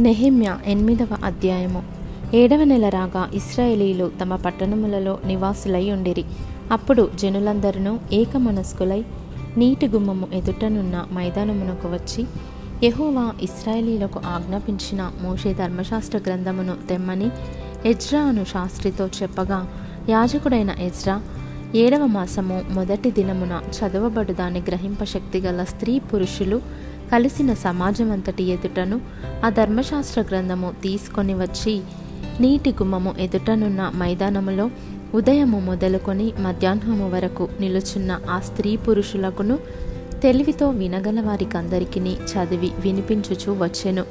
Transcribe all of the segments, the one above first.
నెహిమ్య ఎనిమిదవ అధ్యాయము. ఏడవ నెల రాగా ఇస్రాయేలీలు తమ పట్టణములలో నివాసులై ఉండిరి. అప్పుడు జనులందరూ ఏకమనస్కులై నీటి గుమ్మము ఎదుటనున్న మైదానమునకు వచ్చి యహోవా ఇస్రాయేలీలకు ఆజ్ఞాపించిన మోషే ధర్మశాస్త్ర గ్రంథమును తెమ్మని ఎజ్రా అను శాస్త్రితో చెప్పగా యాజకుడైన ఎజ్రా ఏడవ మాసము మొదటి దినమున చదవబడు దాని గ్రహింప శక్తి గల స్త్రీ పురుషులు కలిసిన సమాజమంతటి ఎదుటను ఆ ధర్మశాస్త్ర గ్రంథము తీసుకొని వచ్చి నీటి గుమ్మము ఎదుటనున్న మైదానములో ఉదయము మొదలుకొని మధ్యాహ్నము వరకు నిలుచున్న ఆ స్త్రీ పురుషులకును తెలివితో వినగల వారికందరికీ చదివి వినిపించుచు వచ్చెను.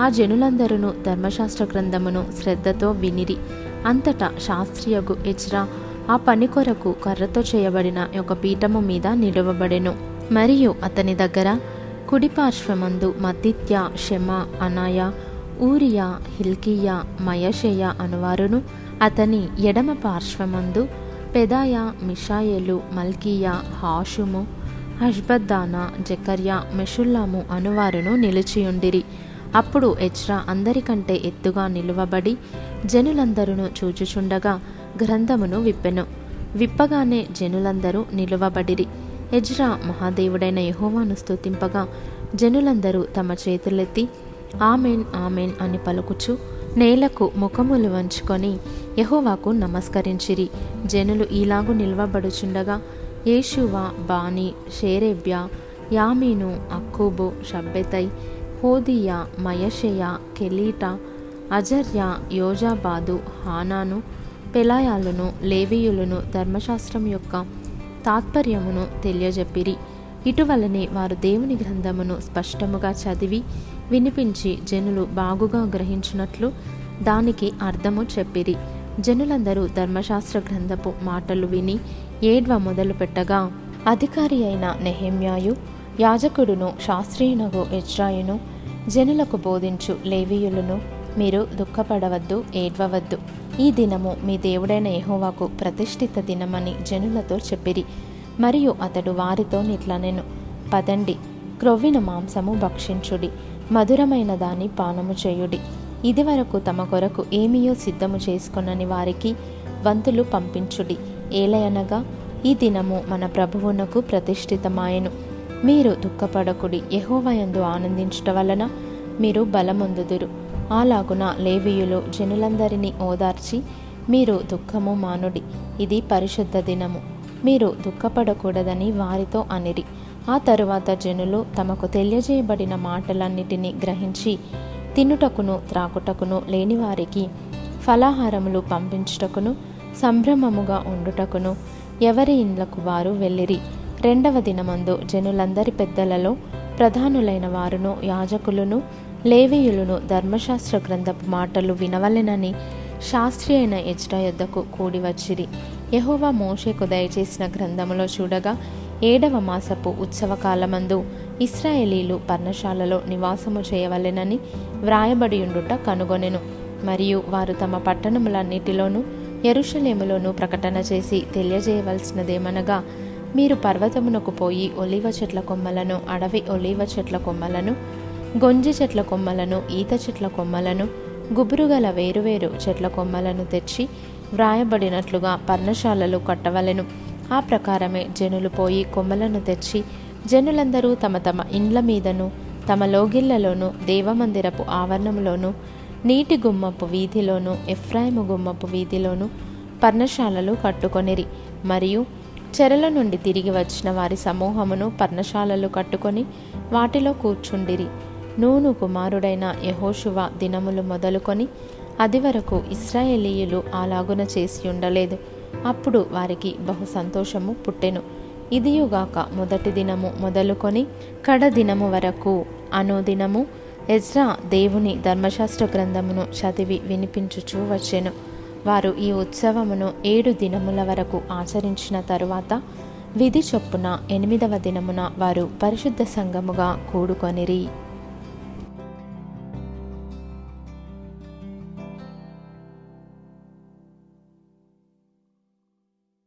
ఆ జనులందరూ ధర్మశాస్త్ర గ్రంథమును శ్రద్ధతో వినిరి అంతటా శాస్త్రియగు ఎచ్రా ఆ పని కొరకు కర్రతో చేయబడిన ఒక పీఠము మీద నిలువబడెను. మరియు అతని దగ్గర కుడిపార్శ్వమందు మతిత్య శమ షెమ అనాయ ఊరియా హిల్కియా మయషేయ అనువారును అతని ఎడమ పార్శ్వమందు పెదాయ మిషాయేలు మల్కియా హాషుము హష్బద్దానా జకర్యా మెషుల్లాము అనువారును నిలిచియుండిరి. అప్పుడు ఎచ్రా అందరికంటే ఎత్తుగా నిలువబడి జనులందరూ చూచుచుండగా గ్రంథమును విప్పెను. విప్పగానే జనులందరూ నిలువబడిరి. ఎజ్రా మహాదేవుడైన యహోవాను స్తుతింపగా జనులందరూ తమ చేతులెత్తి ఆమెన్ ఆమెన్ అని పలుకుచు నేలకు ముఖములు వంచుకొని యహోవాకు నమస్కరించిరి. జనులు ఇలాగు నిల్వబడుచుండగా యేషువా బాని షేరేబ్య యామీను అక్కూబు షబ్బెతై హోదియా మయషేయ కెలీటా అజర్య యోజాబాదు హానాను పెలాయాలను లేవీయులను ధర్మశాస్త్రం యొక్క తాత్పర్యమును తెలియజెప్పిరి. ఇటువలనే వారు దేవుని గ్రంథమును స్పష్టముగా చదివి వినిపించి జనులు బాగుగా గ్రహించినట్లు దానికి అర్థము చెప్పిరి. జనులందరూ ధర్మశాస్త్ర గ్రంథపు మాటలు విని ఏడ్వ మొదలు పెట్టగా అధికారి అయిన నెహెమ్యాయు యాజకుడును శాస్త్రీయునగు ఇజ్రాయును జనులకు బోధించు లేవీయులను మీరు దుఃఖపడవద్దు ఏడ్వవద్దు. ఈ దినము మీ దేవుడైన యెహోవాకు ప్రతిష్ఠిత దినమని జనులతో చెప్పిరి. మరియు అతడు వారితో నిట్లనెను. పదండి క్రొవ్విన మాంసము భక్షించుడి మధురమైన దాని పానము చేయుడి. ఇదివరకు తమ కొరకు ఏమియో సిద్ధము చేసుకొనని వారికి వంతులు పంపించుడి. ఏలయనగా ఈ దినము మన ప్రభువునకు ప్రతిష్ఠితమాయను. మీరు దుఃఖపడకుడి యహోవయందు ఆనందించట వలన మీరు బలమొందుదురు. అలాగున లేవీయులు జనులందరినీ ఓదార్చి మీరు దుఃఖము మానుడి ఇది పరిశుద్ధ దినము. మీరు దుఃఖపడకూడదని వారితో అనిరి. ఆ తరువాత జనులు తమకు తెలియజేయబడిన మాటలన్నిటినీ గ్రహించి తినుటకును త్రాకుటకును లేని వారికి ఫలాహారములు పంపించుటకును సంభ్రమముగా ఉండుటకును ఎవరి ఇండ్లకు వారు వెళ్ళిరి. రెండవ దినమందు జనులందరి పెద్దలలో ప్రధానులైన వారును యాజకులను లేవీయులను ధర్మశాస్త్ర గ్రంథపు మాటలు వినవలెనని శాస్త్రి అయిన ఎజ్రా యొద్దకు కూడి వచ్చిరి. యహోవా మోషేకు దయచేసిన గ్రంథములో చూడగా ఏడవ మాసపు ఉత్సవకాలమందు ఇస్రాయేలీలు పర్ణశాలలో నివాసము చేయవలెనని వ్రాయబడియుండుట కనుగొనెను. మరియు వారు తమ పట్టణములన్నిటిలోనూ ఎరుషలేములోనూ ప్రకటన చేసి తెలియజేయవలసినదేమనగా మీరు పర్వతమునకు పోయి ఒలివ చెట్ల కొమ్మలను అడవి ఒలివ చెట్ల కొమ్మలను గొంజి చెట్ల కొమ్మలను ఈత చెట్ల కొమ్మలను గుబురుగల వేరువేరు చెట్ల కొమ్మలను తెచ్చి వ్రాయబడినట్లుగా పర్ణశాలలు కట్టవలెను. ఆ ప్రకారమే జనులు పోయి కొమ్మలను తెచ్చి జనులందరూ తమ తమ ఇండ్ల మీదను తమ లోగిళ్ళలోను దేవమందిరపు ఆవరణంలోను నీటి గుమ్మపు వీధిలోను ఎఫ్రాయిము గుమ్మపు వీధిలోను పర్ణశాలలు కట్టుకొనిరి. మరియు చెరల నుండి తిరిగి వచ్చిన వారి సమూహమును పర్ణశాలలు కట్టుకొని వాటిలో కూర్చుండిరి. నూను కుమారుడైన యహోషువ దినములు మొదలుకొని అది వరకు ఇస్రాయేలీయులు అలాగున చేసి ఉండలేదు అప్పుడు వారికి బహు సంతోషము పుట్టెను. ఇదియుగాక మొదటి దినము మొదలుకొని కడ దినము వరకు అనో దినము ఎజ్రా దేవుని ధర్మశాస్త్ర గ్రంథమును చదివి వినిపించుచూ వచ్చెను. వారు ఈ ఉత్సవమును ఏడు దినముల వరకు ఆచరించిన తరువాత విధి చొప్పున ఎనిమిదవ దినమున వారు పరిశుద్ధ సంఘముగా కూడుకొనిరి.